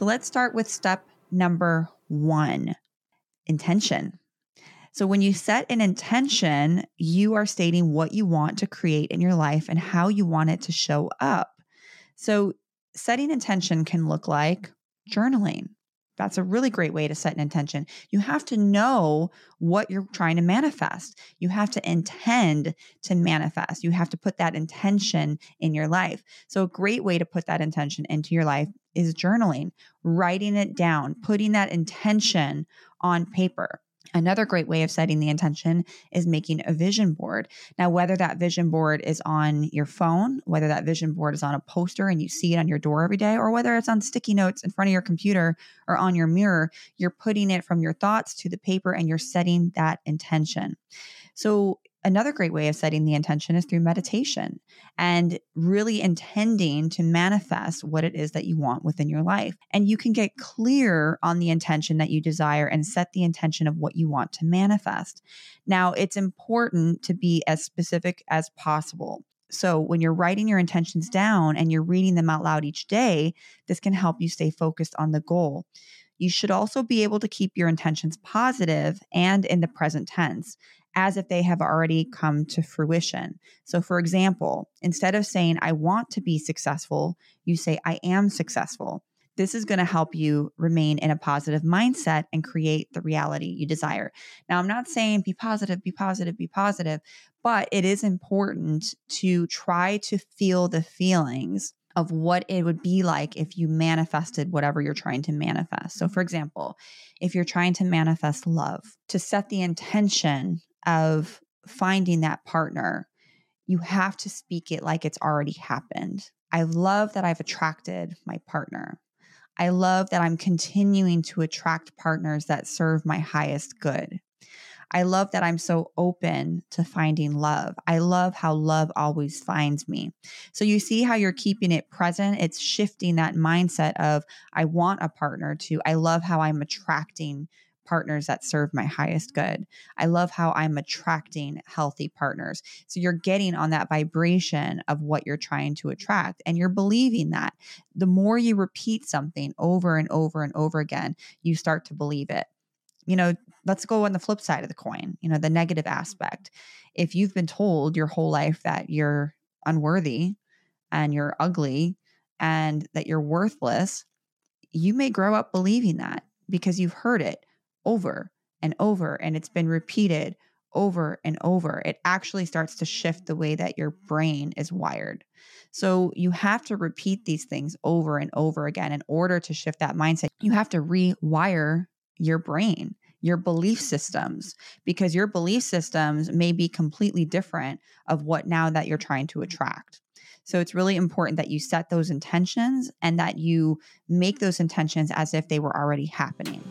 So let's start with step number one intention. So, when you set an intention, you are stating what you want to create in your life and how you want it to show up. So, setting intention can look like journaling. That's a really great way to set an intention. You have to know what you're trying to manifest. You have to intend to manifest. You have to put that intention in your life. So, a great way to put that intention into your life is journaling, writing it down, putting that intention on paper. Another great way of setting the intention is making a vision board. Now, whether that vision board is on your phone, whether that vision board is on a poster and you see it on your door every day, or whether it's on sticky notes in front of your computer or on your mirror, you're putting it from your thoughts to the paper and you're setting that intention. So, Another great way of setting the intention is through meditation and really intending to manifest what it is that you want within your life. And you can get clear on the intention that you desire and set the intention of what you want to manifest. Now, it's important to be as specific as possible. So, when you're writing your intentions down and you're reading them out loud each day, this can help you stay focused on the goal. You should also be able to keep your intentions positive and in the present tense as if they have already come to fruition. So, for example, instead of saying, I want to be successful, you say, I am successful. This is going to help you remain in a positive mindset and create the reality you desire. Now, I'm not saying be positive, be positive, be positive, but it is important to try to feel the feelings of what it would be like if you manifested whatever you're trying to manifest. So, for example, if you're trying to manifest love, to set the intention of finding that partner, you have to speak it like it's already happened. I love that I've attracted my partner. I love that I'm continuing to attract partners that serve my highest good. I love that I'm so open to finding love. I love how love always finds me. So you see how you're keeping it present. It's shifting that mindset of I want a partner to I love how I'm attracting partners that serve my highest good. I love how I'm attracting healthy partners. So you're getting on that vibration of what you're trying to attract and you're believing that. The more you repeat something over and over and over again, you start to believe it. You know, let's go on the flip side of the coin, you know, the negative aspect. If you've been told your whole life that you're unworthy and you're ugly and that you're worthless, you may grow up believing that because you've heard it over and over and it's been repeated over and over, it actually starts to shift the way that your brain is wired. So you have to repeat these things over and over again in order to shift that mindset. You have to rewire your brain, your belief systems, because your belief systems may be completely different of what now that you're trying to attract. So it's really important that you set those intentions and that you make those intentions as if they were already happening.